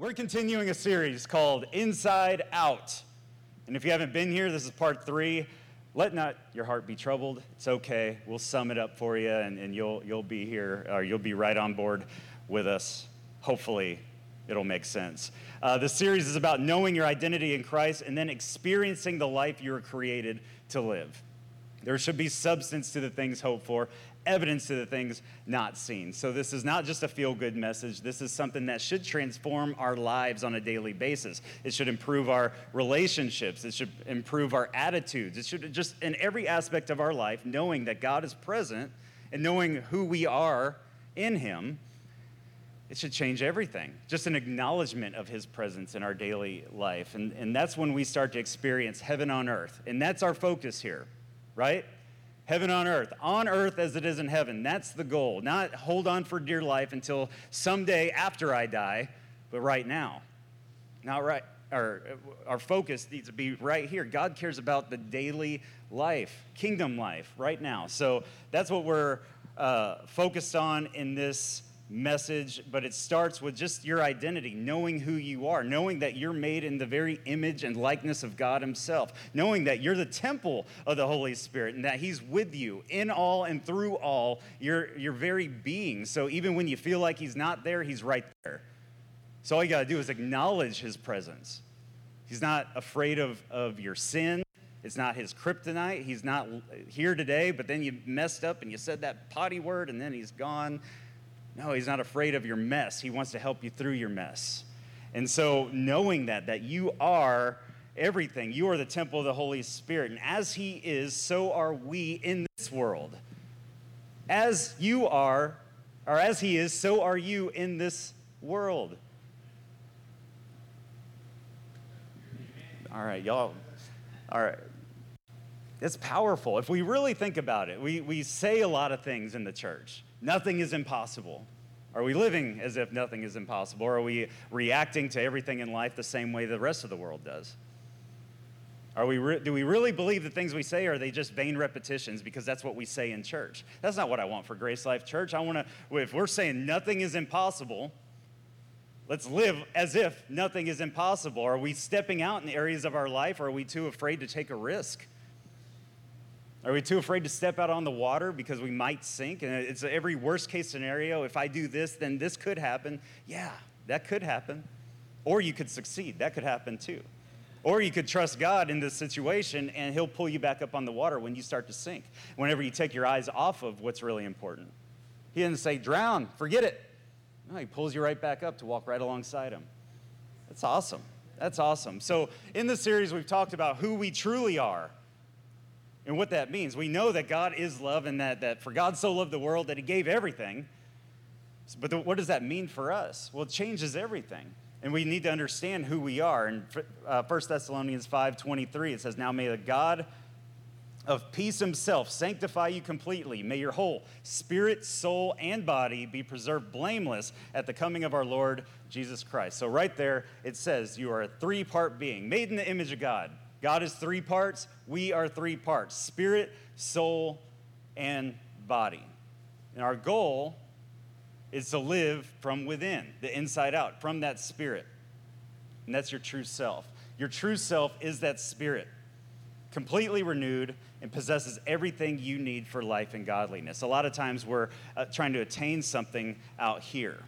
We're continuing a series called Inside Out. And if you haven't been here, this is part three. Let not your heart be troubled. It's okay. We'll sum it up for you, and, and you'll, you'll be here, or you'll be right on board with us. Hopefully, it'll make sense. Uh, the series is about knowing your identity in Christ and then experiencing the life you were created to live. There should be substance to the things hoped for, evidence to the things not seen. So, this is not just a feel good message. This is something that should transform our lives on a daily basis. It should improve our relationships. It should improve our attitudes. It should just, in every aspect of our life, knowing that God is present and knowing who we are in Him. It should change everything. Just an acknowledgement of His presence in our daily life. And, and that's when we start to experience heaven on earth. And that's our focus here, right? Heaven on earth, on earth as it is in heaven. That's the goal. Not hold on for dear life until someday after I die, but right now. Not right. Our, our focus needs to be right here. God cares about the daily life, kingdom life, right now. So that's what we're uh, focused on in this message, but it starts with just your identity, knowing who you are, knowing that you're made in the very image and likeness of God Himself, knowing that you're the temple of the Holy Spirit and that He's with you in all and through all your, your very being. So even when you feel like He's not there, He's right there. So all you got to do is acknowledge His presence. He's not afraid of, of your sin. It's not his kryptonite. He's not here today, but then you messed up and you said that potty word and then he's gone. No, he's not afraid of your mess. He wants to help you through your mess. And so, knowing that, that you are everything, you are the temple of the Holy Spirit. And as he is, so are we in this world. As you are, or as he is, so are you in this world. All right, y'all. All right. It's powerful. If we really think about it, we, we say a lot of things in the church. Nothing is impossible. Are we living as if nothing is impossible? Or are we reacting to everything in life the same way the rest of the world does? Are we re- do we really believe the things we say, or are they just vain repetitions because that's what we say in church? That's not what I want for Grace Life Church. I want to, if we're saying nothing is impossible, let's live as if nothing is impossible. Are we stepping out in areas of our life, or are we too afraid to take a risk? Are we too afraid to step out on the water because we might sink? And it's every worst case scenario. If I do this, then this could happen. Yeah, that could happen. Or you could succeed. That could happen too. Or you could trust God in this situation and He'll pull you back up on the water when you start to sink, whenever you take your eyes off of what's really important. He didn't say, drown, forget it. No, He pulls you right back up to walk right alongside Him. That's awesome. That's awesome. So, in this series, we've talked about who we truly are and what that means. We know that God is love and that, that for God so loved the world that he gave everything. But the, what does that mean for us? Well, it changes everything. And we need to understand who we are. In uh, 1 Thessalonians 5.23, it says, Now may the God of peace himself sanctify you completely. May your whole spirit, soul, and body be preserved blameless at the coming of our Lord Jesus Christ. So, right there, it says you are a three part being, made in the image of God. God is three parts, we are three parts spirit, soul, and body. And our goal is to live from within, the inside out, from that spirit. And that's your true self. Your true self is that spirit, completely renewed and possesses everything you need for life and godliness. A lot of times we're uh, trying to attain something out here.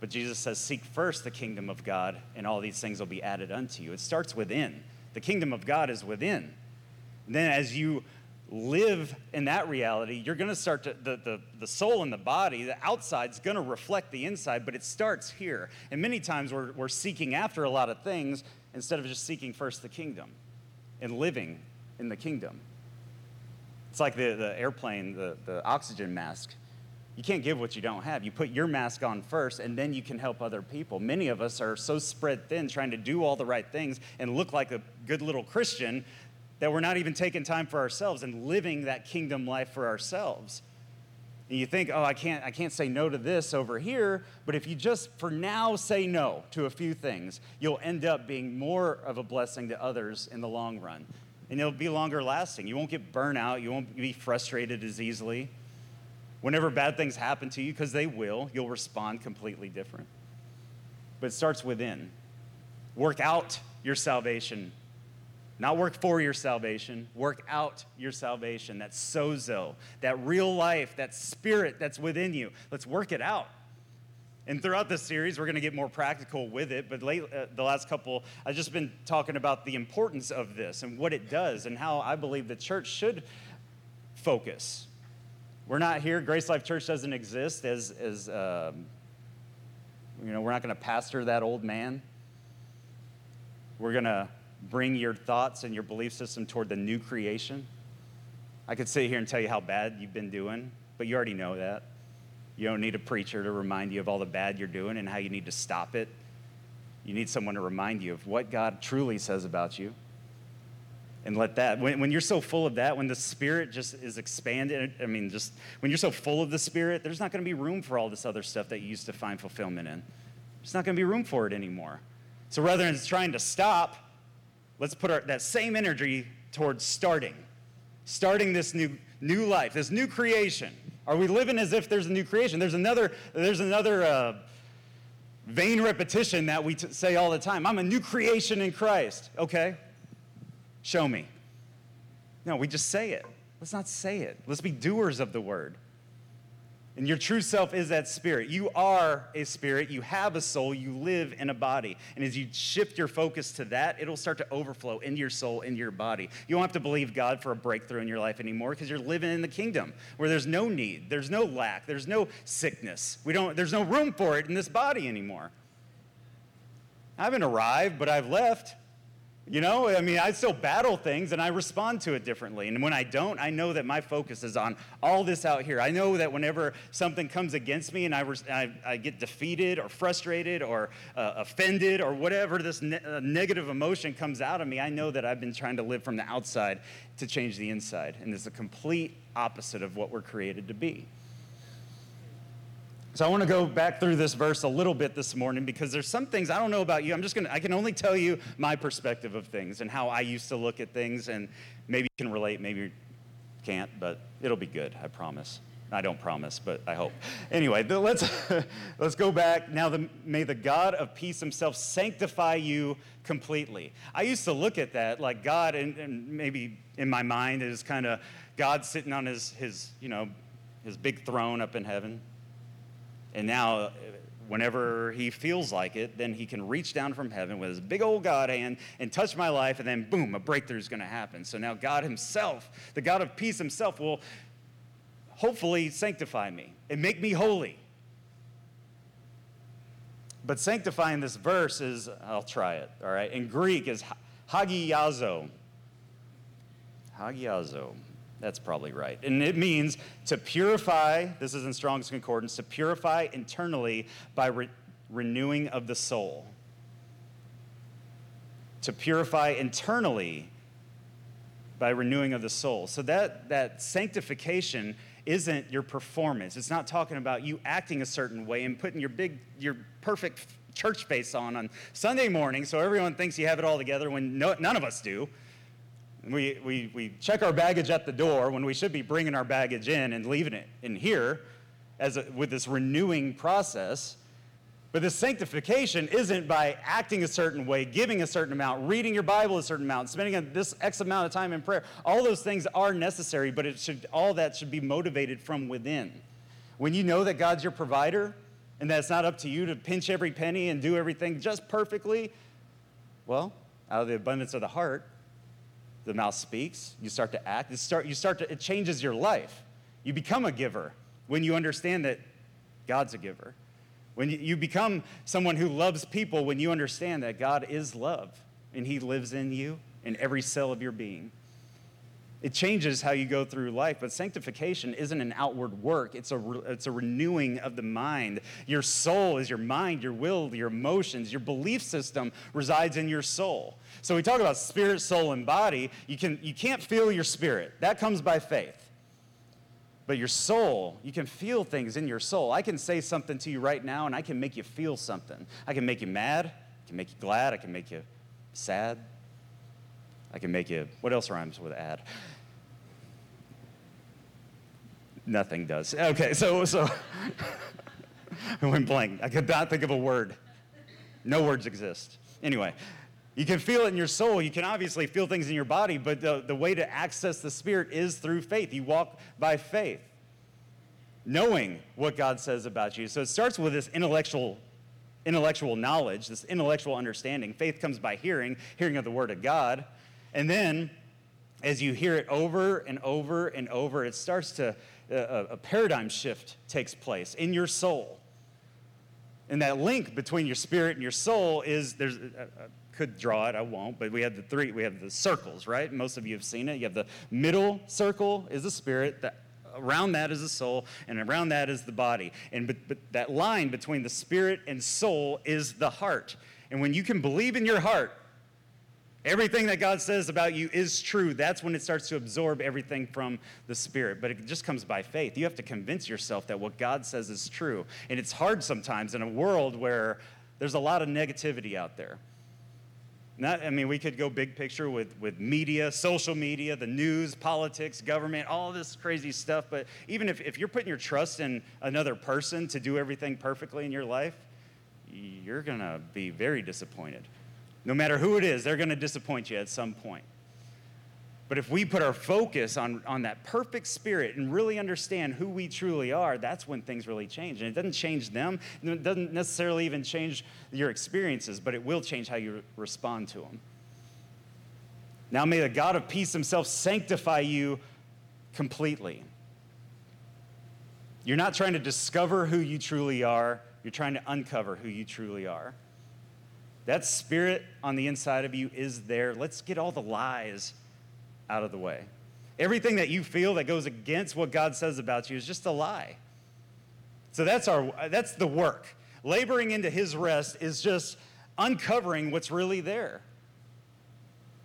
But Jesus says, Seek first the kingdom of God, and all these things will be added unto you. It starts within. The kingdom of God is within. And then as you live in that reality, you're going to start to, the, the, the soul and the body, the outside is going to reflect the inside, but it starts here. And many times we're, we're seeking after a lot of things instead of just seeking first the kingdom and living in the kingdom. It's like the, the airplane, the, the oxygen mask. You can't give what you don't have. You put your mask on first, and then you can help other people. Many of us are so spread thin trying to do all the right things and look like a good little Christian that we're not even taking time for ourselves and living that kingdom life for ourselves. And you think, oh, I can't, I can't say no to this over here, but if you just for now say no to a few things, you'll end up being more of a blessing to others in the long run. And it'll be longer lasting. You won't get burnout, you won't be frustrated as easily. Whenever bad things happen to you, because they will, you'll respond completely different. but it starts within. Work out your salvation. Not work for your salvation, work out your salvation. That sozo, that real life, that spirit that's within you. Let's work it out. And throughout this series, we're going to get more practical with it. But late, uh, the last couple, I've just been talking about the importance of this and what it does and how I believe the church should focus. We're not here, Grace Life Church doesn't exist as, as um, you know, we're not going to pastor that old man. We're going to bring your thoughts and your belief system toward the new creation. I could sit here and tell you how bad you've been doing, but you already know that. You don't need a preacher to remind you of all the bad you're doing and how you need to stop it. You need someone to remind you of what God truly says about you. And let that, when, when you're so full of that, when the Spirit just is expanded, I mean, just when you're so full of the Spirit, there's not going to be room for all this other stuff that you used to find fulfillment in. There's not going to be room for it anymore. So rather than trying to stop, let's put our, that same energy towards starting, starting this new, new life, this new creation. Are we living as if there's a new creation? There's another, there's another uh, vain repetition that we t- say all the time. I'm a new creation in Christ. Okay, show me. No, we just say it. Let's not say it. Let's be doers of the word. And your true self is that spirit. You are a spirit. You have a soul. You live in a body. And as you shift your focus to that, it'll start to overflow into your soul, into your body. You don't have to believe God for a breakthrough in your life anymore because you're living in the kingdom where there's no need, there's no lack, there's no sickness. We don't, there's no room for it in this body anymore. I haven't arrived, but I've left. You know, I mean, I still battle things and I respond to it differently. And when I don't, I know that my focus is on all this out here. I know that whenever something comes against me and I, I, I get defeated or frustrated or uh, offended or whatever this ne- uh, negative emotion comes out of me, I know that I've been trying to live from the outside to change the inside. And it's a complete opposite of what we're created to be. So I want to go back through this verse a little bit this morning because there's some things I don't know about you. I'm just going to, I can only tell you my perspective of things and how I used to look at things. And maybe you can relate, maybe you can't, but it'll be good, I promise. I don't promise, but I hope. Anyway, let's, let's go back. Now, the, may the God of peace himself sanctify you completely. I used to look at that like God, and, and maybe in my mind, is kind of God sitting on his, his, you know, his big throne up in heaven and now, uh, whenever he feels like it, then he can reach down from heaven with his big old God hand and touch my life, and then boom, a breakthrough is going to happen. So now, God Himself, the God of peace Himself, will hopefully sanctify me and make me holy. But sanctifying this verse is, I'll try it, all right? In Greek is hagiazo. Hagiazo. That's probably right. And it means to purify, this is in Strong's Concordance, to purify internally by re- renewing of the soul. To purify internally by renewing of the soul. So that, that sanctification isn't your performance. It's not talking about you acting a certain way and putting your big, your perfect church face on on Sunday morning so everyone thinks you have it all together when no, none of us do. We, we, we check our baggage at the door when we should be bringing our baggage in and leaving it in here as a, with this renewing process. But this sanctification isn't by acting a certain way, giving a certain amount, reading your Bible a certain amount, spending this X amount of time in prayer. All those things are necessary, but it should, all that should be motivated from within. When you know that God's your provider and that it's not up to you to pinch every penny and do everything just perfectly, well, out of the abundance of the heart, the mouth speaks, you start to act, it, start, you start to, it changes your life. You become a giver when you understand that God's a giver. When you, you become someone who loves people when you understand that God is love and He lives in you in every cell of your being. It changes how you go through life, but sanctification isn't an outward work. It's a, it's a renewing of the mind. Your soul is your mind, your will, your emotions, your belief system resides in your soul. So we talk about spirit, soul, and body. You, can, you can't feel your spirit, that comes by faith. But your soul, you can feel things in your soul. I can say something to you right now, and I can make you feel something. I can make you mad, I can make you glad, I can make you sad, I can make you, what else rhymes with add? Nothing does. Okay, so, so I went blank. I could not think of a word. No words exist. Anyway, you can feel it in your soul. You can obviously feel things in your body, but the, the way to access the Spirit is through faith. You walk by faith, knowing what God says about you. So it starts with this intellectual intellectual knowledge, this intellectual understanding. Faith comes by hearing, hearing of the Word of God. And then, as you hear it over and over and over, it starts to, a, a paradigm shift takes place in your soul. And that link between your spirit and your soul is there's, I could draw it, I won't, but we have the three, we have the circles, right? Most of you have seen it. You have the middle circle is the spirit, the around that is the soul, and around that is the body. And but, but that line between the spirit and soul is the heart. And when you can believe in your heart, everything that God says about you is true, that's when it starts to absorb everything from the spirit. But it just comes by faith. You have to convince yourself that what God says is true. And it's hard sometimes in a world where there's a lot of negativity out there. Not, I mean, we could go big picture with, with media, social media, the news, politics, government, all this crazy stuff. But even if, if you're putting your trust in another person to do everything perfectly in your life, you're going to be very disappointed. No matter who it is, they're going to disappoint you at some point. But if we put our focus on, on that perfect spirit and really understand who we truly are, that's when things really change. And it doesn't change them, it doesn't necessarily even change your experiences, but it will change how you respond to them. Now may the God of peace himself sanctify you completely. You're not trying to discover who you truly are, you're trying to uncover who you truly are. That spirit on the inside of you is there. Let's get all the lies out of the way. Everything that you feel that goes against what God says about you is just a lie. So that's our that's the work. Laboring into his rest is just uncovering what's really there.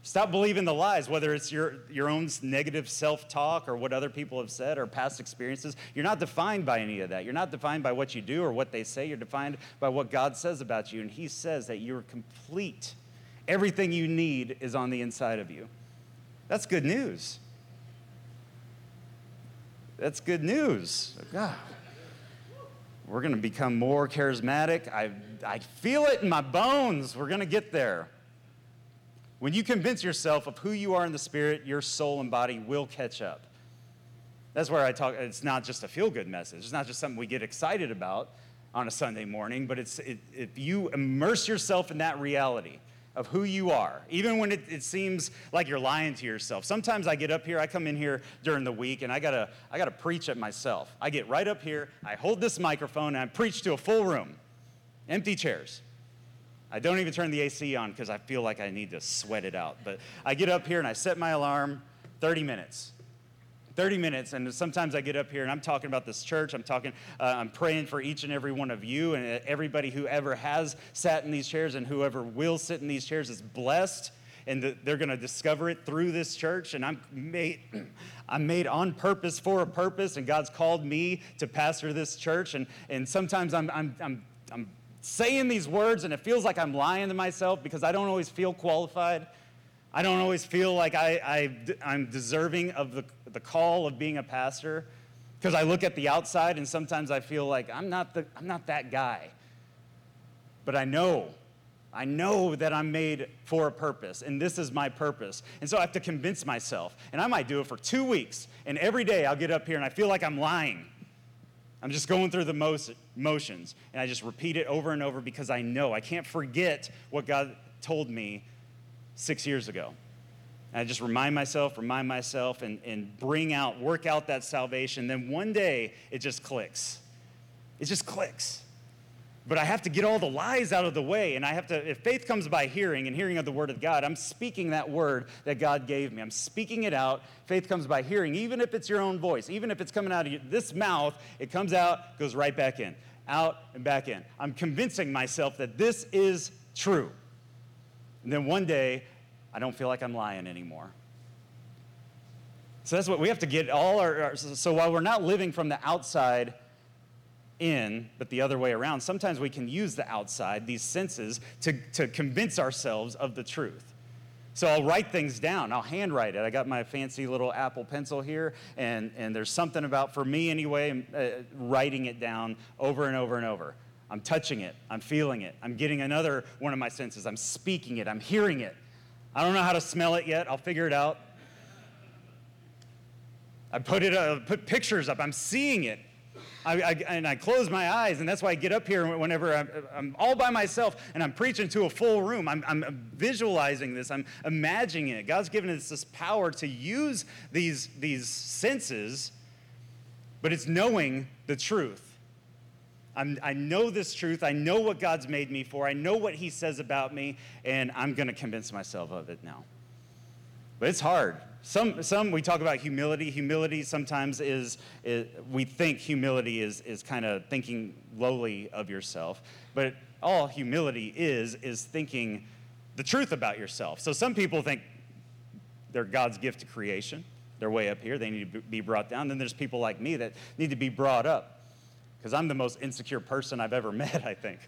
Stop believing the lies, whether it's your, your own negative self talk or what other people have said or past experiences. You're not defined by any of that. You're not defined by what you do or what they say. You're defined by what God says about you. And He says that you're complete. Everything you need is on the inside of you. That's good news. That's good news. God, we're going to become more charismatic. I, I feel it in my bones. We're going to get there. When you convince yourself of who you are in the spirit, your soul and body will catch up. That's where I talk. It's not just a feel good message, it's not just something we get excited about on a Sunday morning, but it's, it, if you immerse yourself in that reality, of who you are, even when it, it, seems like you're lying to yourself. Sometimes I get up here, I come in here during the week, and I gotta, I gotta preach at myself. I get right up here, I hold this microphone, and I preach to a full room, empty chairs. I don't even turn the AC on because I feel like I need to sweat it out. But I get up here and I set my alarm 30 minutes. 30 minutes, and sometimes I get up here and I'm talking about this church. I'm talking, uh, I'm praying for each and every one of you and everybody who ever has sat in these chairs and whoever will sit in these chairs is blessed, and they're going to discover it through this church. And I'm made, I'm made on purpose for a purpose, and God's called me to pastor this church. And and sometimes I'm I'm I'm, I'm saying these words, and it feels like I'm lying to myself because I don't always feel qualified. I don't always feel like I, I, am deserving of the, the call of being a pastor because I look at the outside and sometimes I feel like I'm not, the, I'm not that guy. But I know, I know that I'm made for a purpose and this is my purpose. And so I have to convince myself. And I might do it for two weeks. And every day I'll get up here and I feel like I'm lying. I'm just going through the motions and I just repeat it over and over because I know I can't forget what God told me six years ago. And I just remind myself, remind myself, and, and bring out, work out that salvation. Then one day it just clicks. It just clicks. But I have to get all the lies out of the way. And I have to, if faith comes by hearing and hearing of the word of God, I'm speaking that word that God gave me. I'm speaking it out. Faith comes by hearing, even if it's your own voice, even if it's coming out of this mouth, it comes out, goes right back in, out and back in. I'm convincing myself that this is true. And then one day, I don't feel like I'm lying anymore. So that's what we have to get all our, our, so while we're not living from the outside in, but the other way around, sometimes we can use the outside, these senses, to, to convince ourselves of the truth. So I'll write things down. I'll handwrite it. I got my fancy little Apple pencil here, and, and there's something about, for me anyway, uh, writing it down over and over and over. I'm touching it, I'm feeling it, I'm getting another one of my senses, I'm speaking it, I'm hearing it. I don't know how to smell it yet, I'll figure it out. I put it, uh, put pictures up, I'm seeing it. I, I, and I close my eyes, and that's why I get up here whenever I'm, I'm all by myself and I'm preaching to a full room. I'm, I'm, visualizing this, I'm imagining it. God's given us this power to use these, these senses, but it's knowing the truth. I'm, i know this truth. I know what God's made me for. I know what He says about me, and I'm going to convince myself of it now. But it's hard. Some, some we talk about humility. Humility sometimes is, is we think humility is, is kind of thinking lowly of yourself. But all humility is, is thinking the truth about yourself. So some people think they're God's gift to creation. They're way up here. They need to be brought down. Then there's people like me that need to be brought up because I'm the most insecure person I've ever met, I think.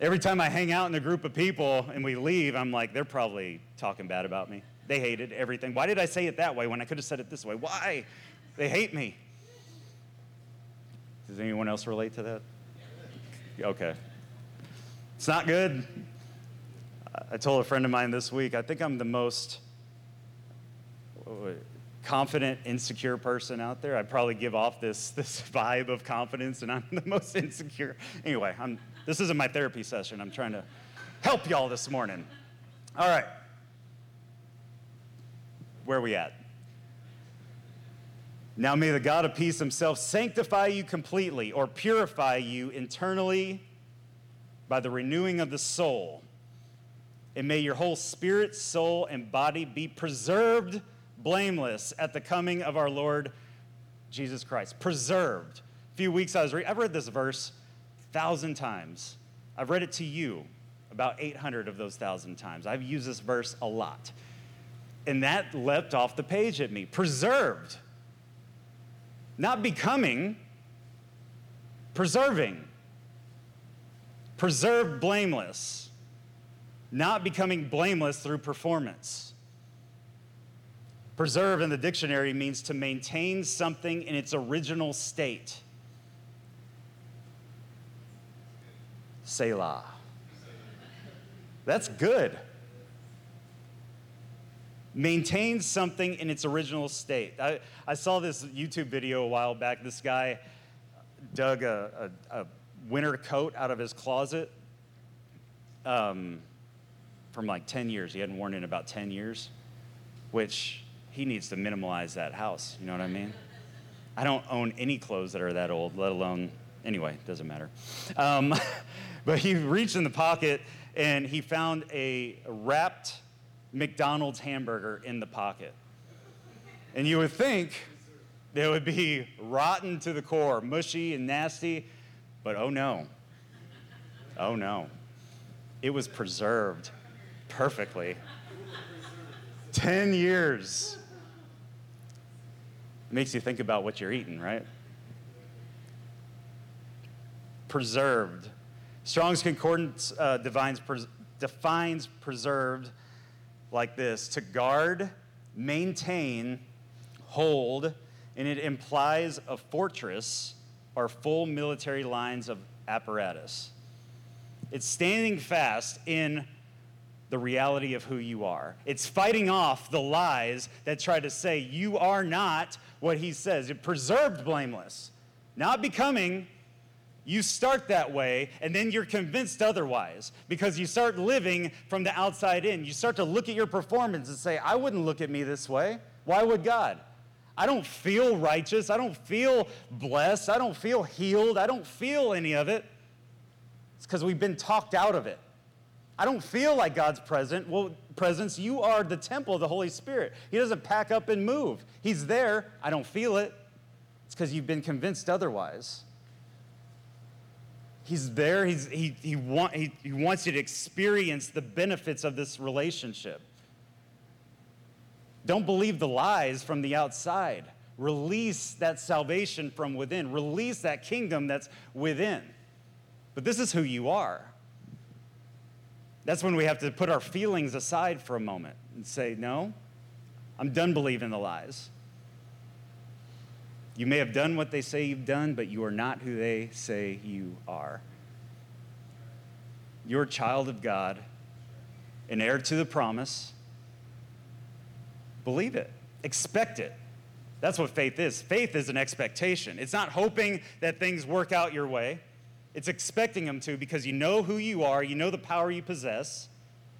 Every time I hang out in a group of people and we leave, I'm like, they're probably talking bad about me. They hated everything. Why did I say it that way when I could have said it this way? Why? They hate me. Does anyone else relate to that? Okay. It's not good. I told a friend of mine this week, I think I'm the most uh, confident, insecure person out there. I probably give off this, this vibe of confidence, and I'm the most insecure. Anyway, I'm, this isn't my therapy session. I'm trying to help y'all this morning. All right. Where are we at? Now may the God of peace himself sanctify you completely or purify you internally by the renewing of the soul. And may your whole spirit, soul, and body be preserved blameless at the coming of our Lord Jesus Christ. Preserved. A few weeks I was reading, I've read this verse a thousand times. I've read it to you about 800 of those thousand times. I've used this verse a lot. And that leapt off the page at me. Preserved. Not becoming, preserving. Preserved blameless. Not becoming blameless through performance. Preserve in the dictionary means to maintain something in its original state. Selah. That's good maintains something in its original state. I, I saw this YouTube video a while back. This guy dug a, a, a winter coat out of his closet um, from like 10 years. He hadn't worn it in about 10 years, which he needs to minimalize that house. You know what I mean? I don't own any clothes that are that old, let alone, anyway, doesn't matter. Um, but he reached in the pocket and he found a wrapped McDonald's hamburger in the pocket. And you would think it would be rotten to the core, mushy and nasty, but oh no. Oh no. It was preserved perfectly. 10 years. It makes you think about what you're eating, right? Preserved. Strong's Concordance uh, defines, pres- defines preserved like this to guard, maintain, hold, and it implies a fortress or full military lines of apparatus. It's standing fast in the reality of who you are. It's fighting off the lies that try to say you are not what he says. It preserved blameless, not becoming you start that way, and then you're convinced otherwise because you start living from the outside in. You start to look at your performance and say, I wouldn't look at me this way. Why would God? I don't feel righteous. I don't feel blessed. I don't feel healed. I don't feel any of it. It's because we've been talked out of it. I don't feel like God's present. Well, presence, you are the temple of the Holy Spirit. He doesn't pack up and move. He's there. I don't feel it. It's because you've been convinced otherwise. He's there. He's, he, he, want, he, he wants you to experience the benefits of this relationship. Don't believe the lies from the outside. Release that salvation from within. Release that kingdom that's within. But this is who you are. That's when we have to put our feelings aside for a moment and say, No, I'm done believing the lies. You may have done what they say you've done, but you are not who they say you are. you're a child of God, an heir to the promise, believe it, expect it. That's what faith is. Faith is an expectation. It's not hoping that things work out your way. It's expecting them to because you know who you are, you know the power you possess,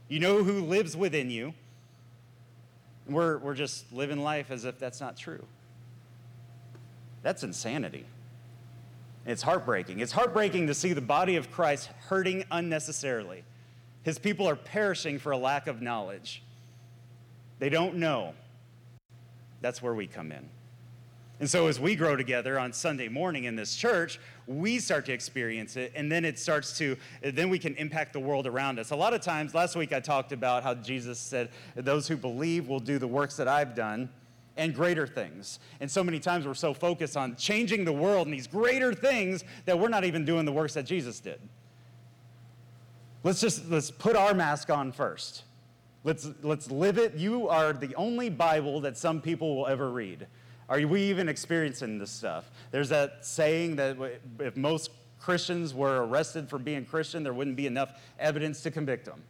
you know who lives within you. We're, we're just living life as if that's not true. That's insanity. It's heartbreaking. It's heartbreaking to see the body of Christ hurting unnecessarily. His people are perishing for a lack of knowledge. They don't know. That's where we come in. And so, as we grow together on Sunday morning in this church, we start to experience it, and then it starts to, then we can impact the world around us. A lot of times, last week I talked about how Jesus said, Those who believe will do the works that I've done and greater things. And so many times we're so focused on changing the world and these greater things that we're not even doing the works that Jesus did. Let's just let's put our mask on first. Let's let's live it. You are the only Bible that some people will ever read. Are we even experiencing this stuff? There's that saying that if most Christians were arrested for being Christian, there wouldn't be enough evidence to convict them.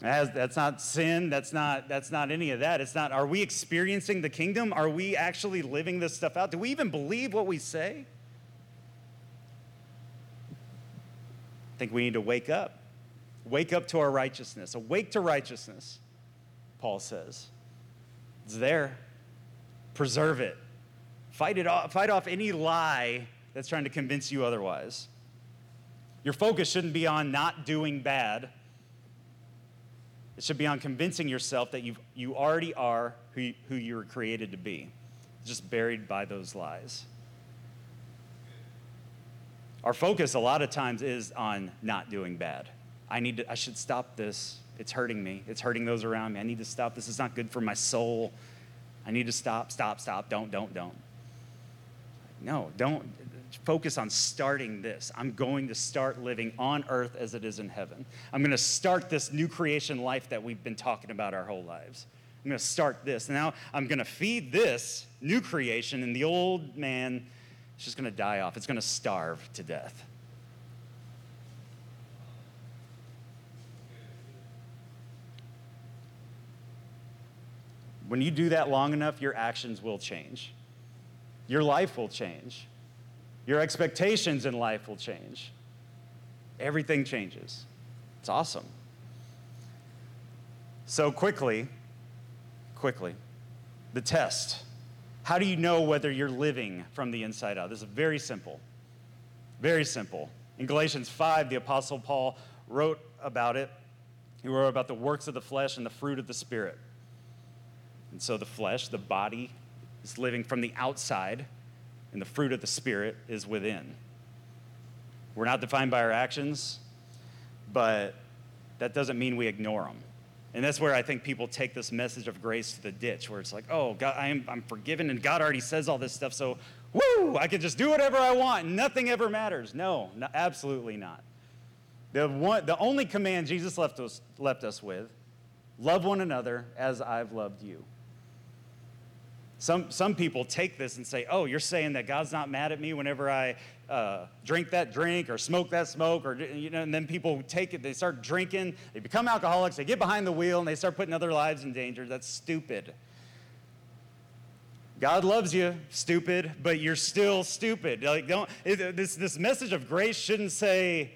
That's not sin. That's not, that's not any of that. It's not, are we experiencing the kingdom? Are we actually living this stuff out? Do we even believe what we say? I think we need to wake up. Wake up to our righteousness. Awake to righteousness, Paul says. It's there. Preserve it. Fight it off, fight off any lie that's trying to convince you otherwise. Your focus shouldn't be on not doing bad. It should be on convincing yourself that you you already are who, who you were created to be, just buried by those lies. Our focus a lot of times is on not doing bad. I need to, I should stop this. It's hurting me. It's hurting those around me. I need to stop. This is not good for my soul. I need to stop, stop, stop. Don't, don't, don't. No, don't focus on starting this. I'm going to start living on earth as it is in heaven. I'm going to start this new creation life that we've been talking about our whole lives. I'm going to start this. Now I'm going to feed this new creation, and the old man is just going to die off. It's going to starve to death. When you do that long enough, your actions will change. Your life will change. Your expectations in life will change. Everything changes. It's awesome. So, quickly, quickly, the test. How do you know whether you're living from the inside out? This is very simple. Very simple. In Galatians 5, the Apostle Paul wrote about it. He wrote about the works of the flesh and the fruit of the Spirit. And so the flesh, the body, is living from the outside, and the fruit of the Spirit is within. We're not defined by our actions, but that doesn't mean we ignore them. And that's where I think people take this message of grace to the ditch, where it's like, oh, God, I'm, I'm forgiven, and God already says all this stuff, so woo, I can just do whatever I want, nothing ever matters. No, no absolutely not. The, one, the only command Jesus left us, left us with love one another as I've loved you. Some, some people take this and say, oh, you're saying that God's not mad at me whenever I uh, drink that drink or smoke that smoke, or, you know, and then people take it, they start drinking, they become alcoholics, they get behind the wheel, and they start putting other lives in danger. That's stupid. God loves you, stupid, but you're still stupid. Like, don't, this, this message of grace shouldn't say,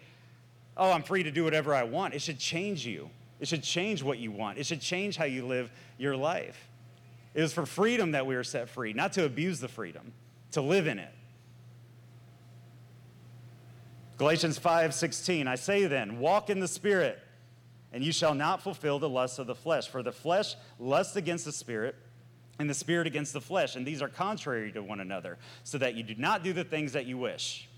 oh, I'm free to do whatever I want. It should change you. It should change what you want. It should change how you live your life. It was for freedom that we were set free, not to abuse the freedom, to live in it. Galatians 5:16 I say then walk in the spirit and you shall not fulfill the lusts of the flesh for the flesh lusts against the spirit and the spirit against the flesh and these are contrary to one another so that you do not do the things that you wish.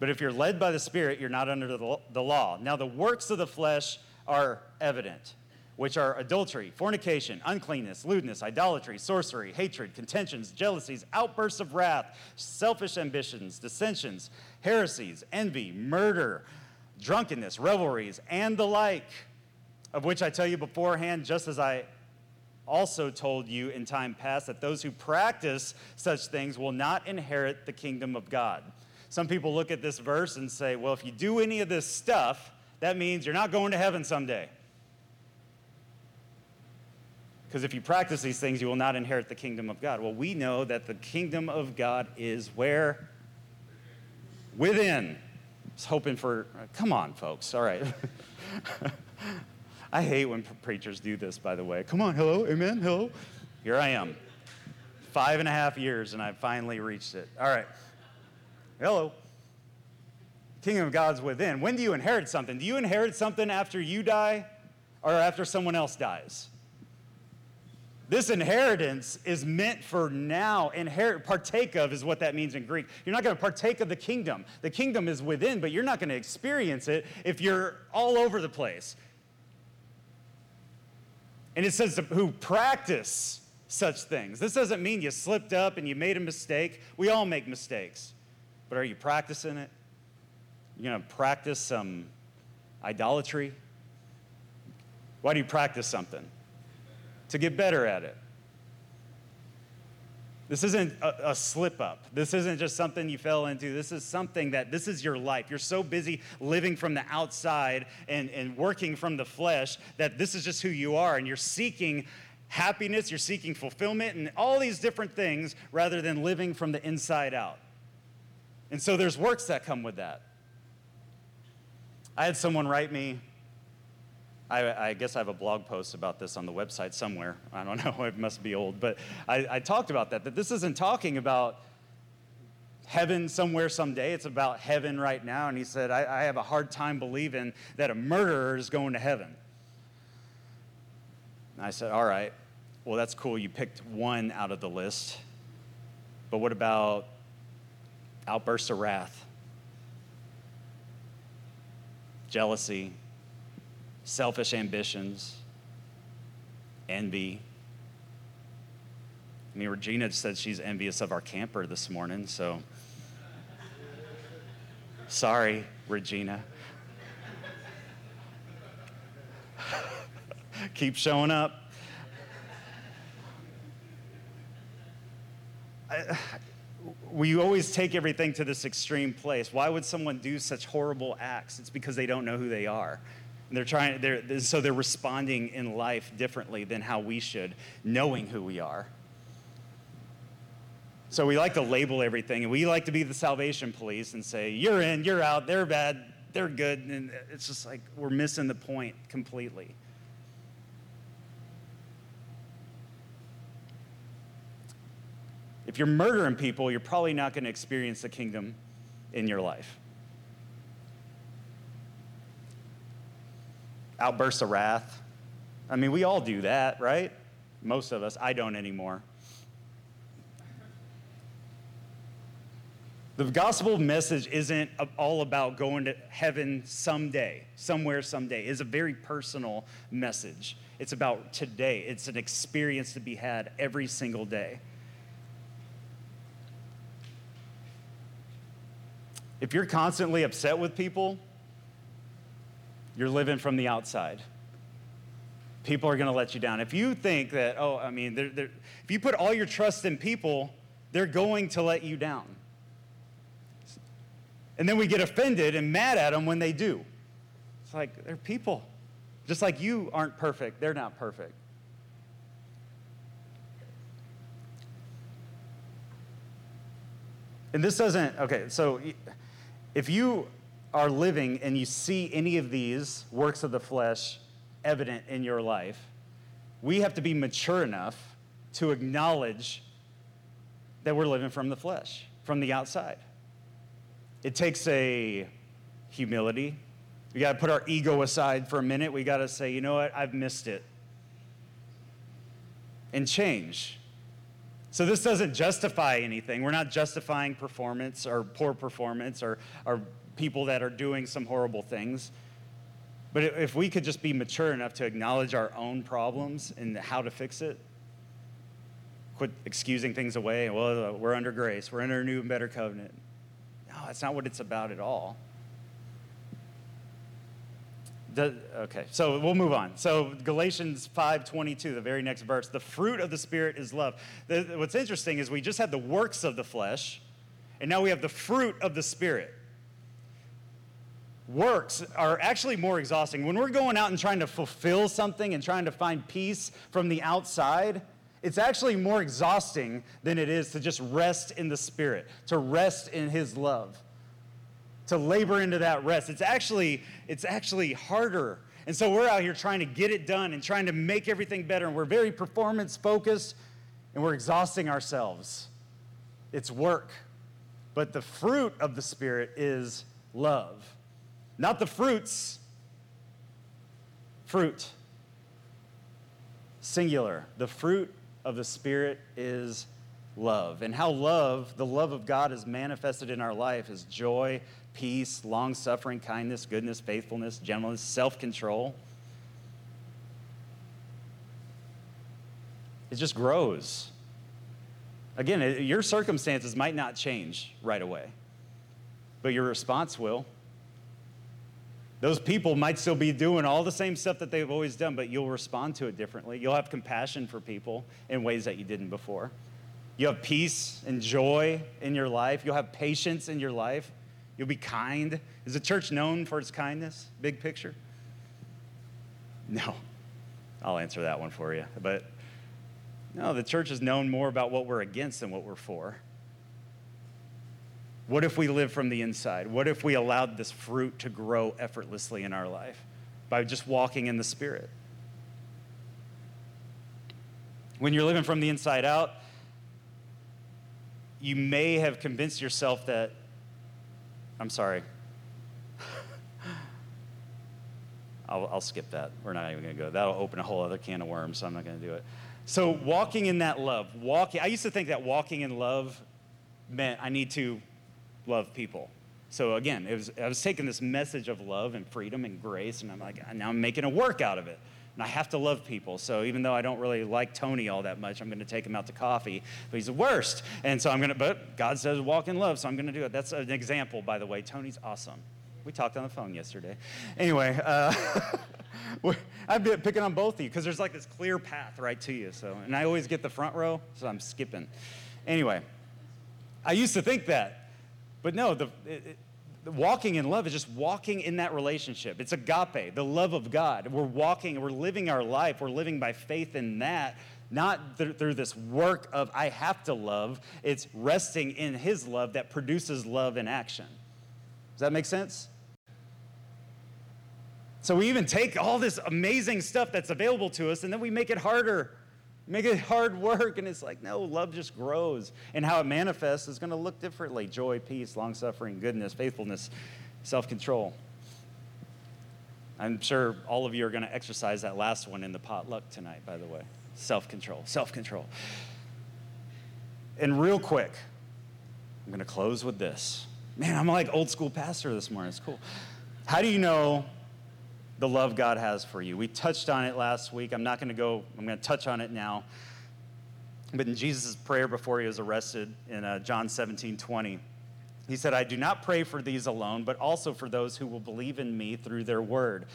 But if you're led by the spirit you're not under the law. Now the works of the flesh are evident which are adultery, fornication, uncleanness, lewdness, idolatry, sorcery, hatred, contentions, jealousies, outbursts of wrath, selfish ambitions, dissensions, heresies, envy, murder, drunkenness, revelries, and the like, of which I tell you beforehand, just as I also told you in time past, that those who practice such things will not inherit the kingdom of God. Some people look at this verse and say, well, if you do any of this stuff, that means you're not going to heaven someday. Because if you practice these things, you will not inherit the kingdom of God. Well, we know that the kingdom of God is where? Within. I was hoping for, come on, folks. All right. I hate when preachers do this, by the way. Come on, hello, amen, hello. Here I am. Five and a half years, and I finally reached it. All right. Hello. Kingdom of God's within. When do you inherit something? Do you inherit something after you die or after someone else dies? This inheritance is meant for now. Inherit, partake of is what that means in Greek. You're not going to partake of the kingdom. The kingdom is within, but you're not going to experience it if you're all over the place. And it says who practice such things. This doesn't mean you slipped up and you made a mistake. We all make mistakes. But are you practicing it? You're going to practice some idolatry? Why do you practice something? To get better at it. This isn't a, a, slip up. This isn't just something you fell into. This is something that this is your life. You're so busy living from the outside and, and working from the flesh that this is just who you are. And you're seeking happiness, you're seeking fulfillment, and all these different things rather than living from the inside out. And so there's works that come with that. I had someone write me I, I, guess I have a blog post about this on the website somewhere. I don't know, it must be old, but I, I talked about that, that this isn't talking about heaven somewhere someday. It's about heaven right now. And he said, I, I have a hard time believing that a murderer is going to heaven. And I said, All right, well, that's cool. You picked one out of the list. But what about outbursts of wrath, jealousy, selfish ambitions, envy. I mean, Regina said she's envious of our camper this morning, so sorry, Regina. Keep showing up. I, we always take everything to this extreme place. Why would someone do such horrible acts? It's because they don't know who they are. And they're trying, they're, so they're responding in life differently than how we should, knowing who we are. So we like to label everything, and we like to be the salvation police and say, you're in, you're out, they're bad, they're good. And it's just like we're missing the point completely. If you're murdering people, you're probably not going to experience the kingdom in your life. Outbursts of wrath. I mean, we all do that, right? Most of us. I don't anymore. The gospel message isn't all about going to heaven someday, somewhere someday. It's a very personal message. It's about today. It's an experience to be had every single day. If you're constantly upset with people, you're living from the outside. People are going to let you down. If you think that, oh, I mean, they're, they're, if you put all your trust in people, they're going to let you down. And then we get offended and mad at them when they do. It's like they're people. Just like you aren't perfect, they're not perfect. And this doesn't, okay, so if you are living and you see any of these works of the flesh evident in your life, we have to be mature enough to acknowledge that we're living from the flesh, from the outside. It takes a humility. We got to put our ego aside for a minute. We got to say, you know what, I've missed it. And change. So this doesn't justify anything. We're not justifying performance or poor performance or, or people that are doing some horrible things. But if we could just be mature enough to acknowledge our own problems and how to fix it, quit excusing things away. Well, uh, we're under grace, we're under a new and better covenant. No, that's not what it's about at all. okay, so we'll move on. So Galatians 5:22, the very next verse, the fruit of the spirit is love. The, what's interesting is we just had the works of the flesh, And now we have the fruit of the Spirit. Works are actually more exhausting. When we're going out and trying to fulfill something and trying to find peace from the outside, it's actually more exhausting than it is to just rest in the Spirit, to rest in His love, to labor into that rest. It's actually, it's actually harder. And so we're out here trying to get it done and trying to make everything better, and we're very performance focused and we're exhausting ourselves. It's work. But the fruit of the Spirit is love. Not the fruits, fruit. Singular. The fruit of the Spirit is love. And how love, the love of God, is manifested in our life is joy, peace, long suffering, kindness, goodness, faithfulness, gentleness, self control. It just grows. Again, your circumstances might not change right away, but your response will. Those people might still be doing all the same stuff that they've always done, but you'll respond to it differently. You'll have compassion for people in ways that you didn't before. You'll have peace and joy in your life. You'll have patience in your life. You'll be kind. Is the church known for its kindness? Big picture? No. I'll answer that one for you. But no, the church is known more about what we're against than what we're for. What if we live from the inside? What if we allowed this fruit to grow effortlessly in our life by just walking in the Spirit? When you're living from the inside out, you may have convinced yourself that, I'm sorry. I'll, I'll, skip that. We're not even going to go. That'll open a whole other can of worms, so I'm not going to do it. So, walking in that love, walking, I used to think that walking in love meant I need to love people. So, again, it was, I was taking this message of love and freedom and grace, and I'm like, now I'm making a work out of it. And I have to love people. So, even though I don't really like Tony all that much, I'm going to take him out to coffee, but he's the worst. And so, I'm going to, but God says walk in love, so I'm going to do it. That's an example, by the way. Tony's awesome. We talked on the phone yesterday. Anyway, uh, I've been picking on both of you because there's like this clear path right to you. So, and I always get the front row, so I'm skipping. Anyway, I used to think that, but no, the, it, walking in love is just walking in that relationship. It's agape, the love of God. We're walking, we're living our life, we're living by faith in that, not th- through this work of I have to love. It's resting in His love that produces love in action. Does that make sense? So we even take all this amazing stuff that's available to us and then we make it harder, make it hard work. And it's like, no, love just grows. And how it manifests is going to look differently joy, peace, long suffering, goodness, faithfulness, self control. I'm sure all of you are going to exercise that last one in the potluck tonight, by the way self control, self control. And real quick, I'm going to close with this. Man, I'm like old school pastor this morning. It's cool. How do you know the love God has for you. We touched on it last week. I'm not going to go, I'm going to touch on it now. But in Jesus' prayer before he was arrested in uh, John 17 20, he said, I do not pray for these alone, but also for those who will believe in me through their word,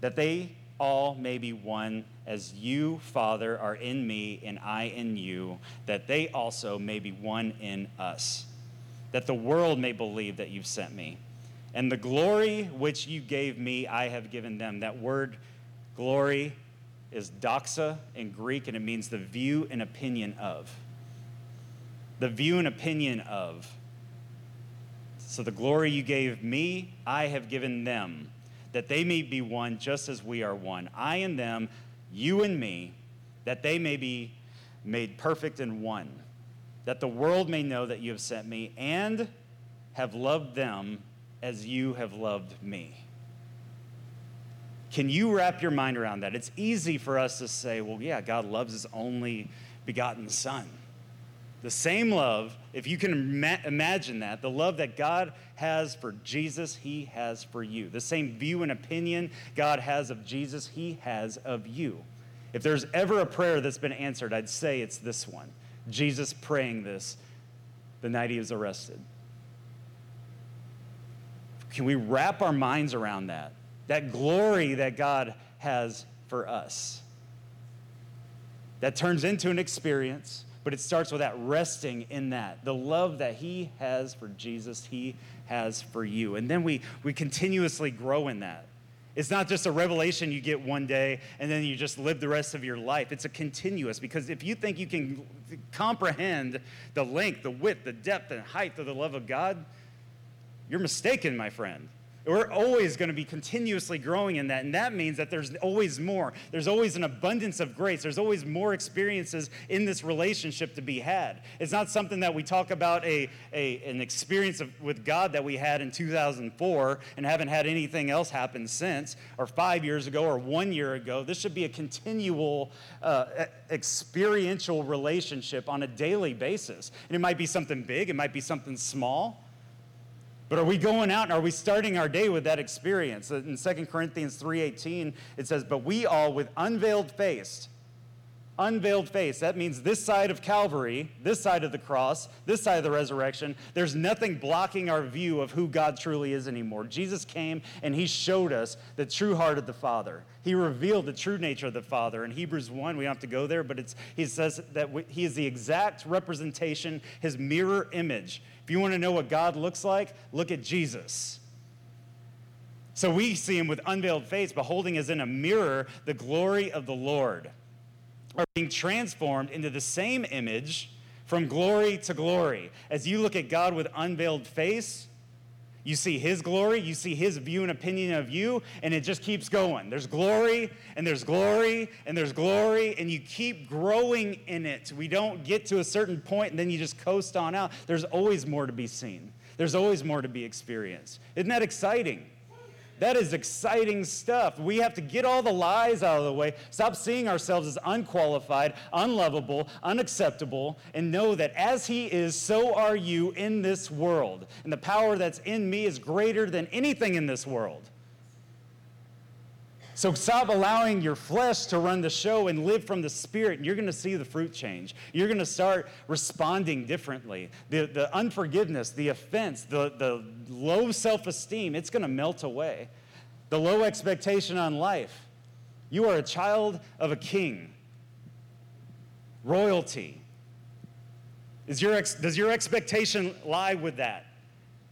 that they all may be one as you, Father, are in me and I in you, that they also may be one in us, that the world may believe that you've sent me. And the glory which you gave me, I have given them. That word glory is doxa in Greek, and it means the view and opinion of. The view and opinion of. So the glory you gave me, I have given them, that they may be one just as we are one. I and them, you and me, that they may be made perfect in one. That the world may know that you have sent me and have loved them as you have loved me. Can you wrap your mind around that? It's easy for us to say, well, yeah, God loves his only begotten Son. The same love, if you can ima- imagine that, the love that God has for Jesus, he has for you. The same view and opinion God has of Jesus, he has of you. If there's ever a prayer that's been answered, I'd say it's this one Jesus praying this the night he was arrested. Can we wrap our minds around that? That glory that God has for us. That turns into an experience, but it starts with that resting in that. The love that He has for Jesus, He has for you. And then we, we continuously grow in that. It's not just a revelation you get one day and then you just live the rest of your life. It's a continuous because if you think you can comprehend the length, the width, the depth, and height of the love of God, you're mistaken, my friend. We're always going to be continuously growing in that. And that means that there's always more. There's always an abundance of grace. There's always more experiences in this relationship to be had. It's not something that we talk about a, a, an experience of, with God that we had in 2004 and haven't had anything else happen since, or five years ago, or one year ago. This should be a continual uh, experiential relationship on a daily basis. And it might be something big, it might be something small. But are we going out and are we starting our day with that experience? In 2 Corinthians 3:18 it says, "But we all with unveiled face, unveiled face, that means this side of Calvary, this side of the cross, this side of the resurrection, there's nothing blocking our view of who God truly is anymore. Jesus came and he showed us the true heart of the Father. He revealed the true nature of the Father. In Hebrews 1, we don't have to go there, but it's, he says that he is the exact representation, his mirror image. If you want to know what God looks like, look at Jesus. So we see him with unveiled face, beholding as in a mirror the glory of the Lord, are being transformed into the same image from glory to glory. As you look at God with unveiled face, you see his glory, you see his view and opinion of you, and it just keeps going. There's glory, and there's glory, and there's glory, and you keep growing in it. We don't get to a certain point and then you just coast on out. There's always more to be seen, there's always more to be experienced. Isn't that exciting? That is exciting stuff. We have to get all the lies out of the way, stop seeing ourselves as unqualified, unlovable, unacceptable, and know that as He is, so are you in this world. And the power that's in me is greater than anything in this world. So stop allowing your flesh to run the show and live from the spirit, and you're going to see the fruit change. You're going to start responding differently. The, the unforgiveness, the offense, the, the low self esteem, it's going to melt away. The low expectation on life. You are a child of a king, royalty. Is your ex, does your expectation lie with that?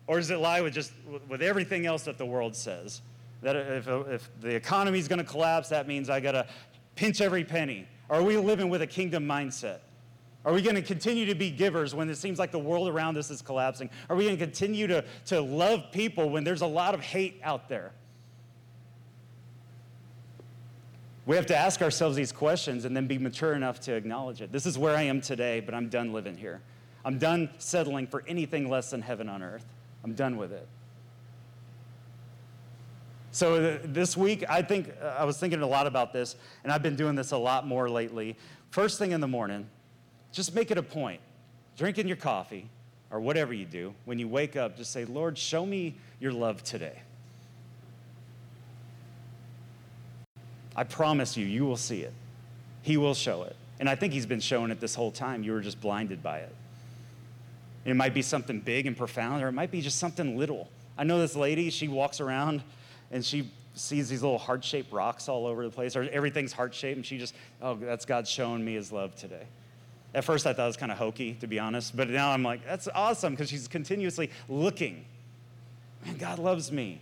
Or does it lie with just with everything else that the world says? That if, uh, if the economy is going to collapse, that means I got to pinch every penny. Are we living with a kingdom mindset? Are we going to continue to be givers when it seems like the world around us is collapsing? Are we going to continue to, to love people when there's a lot of hate out there? We have to ask ourselves these questions and then be mature enough to acknowledge it. This is where I am today, but I'm done living here. I'm done settling for anything less than heaven on earth. I'm done with it. So uh, this week, I think uh, I was thinking a lot about this, and I've been doing this a lot more lately. First thing in the morning, just make it a point. Drinking your coffee or whatever you do, when you wake up, just say, Lord, show me your love today. I promise you, you will see it. He will show it. And I think He's been showing it this whole time. You were just blinded by it. It might be something big and profound, or it might be just something little. I know this lady, she walks around and she sees these little heart shaped rocks all over the place, or everything's heart shaped, and she just, oh, that's God showing me his love today. At first, I thought it was kind of hokey, to be honest, but now I'm like, that's awesome because she's continuously looking. Man, God loves me.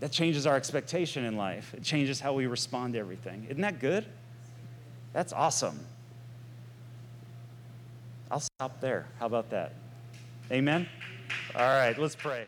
That changes our expectation in life, it changes how we respond to everything. Isn't that good? That's awesome. I'll stop there. How about that? Amen? All right, let's pray.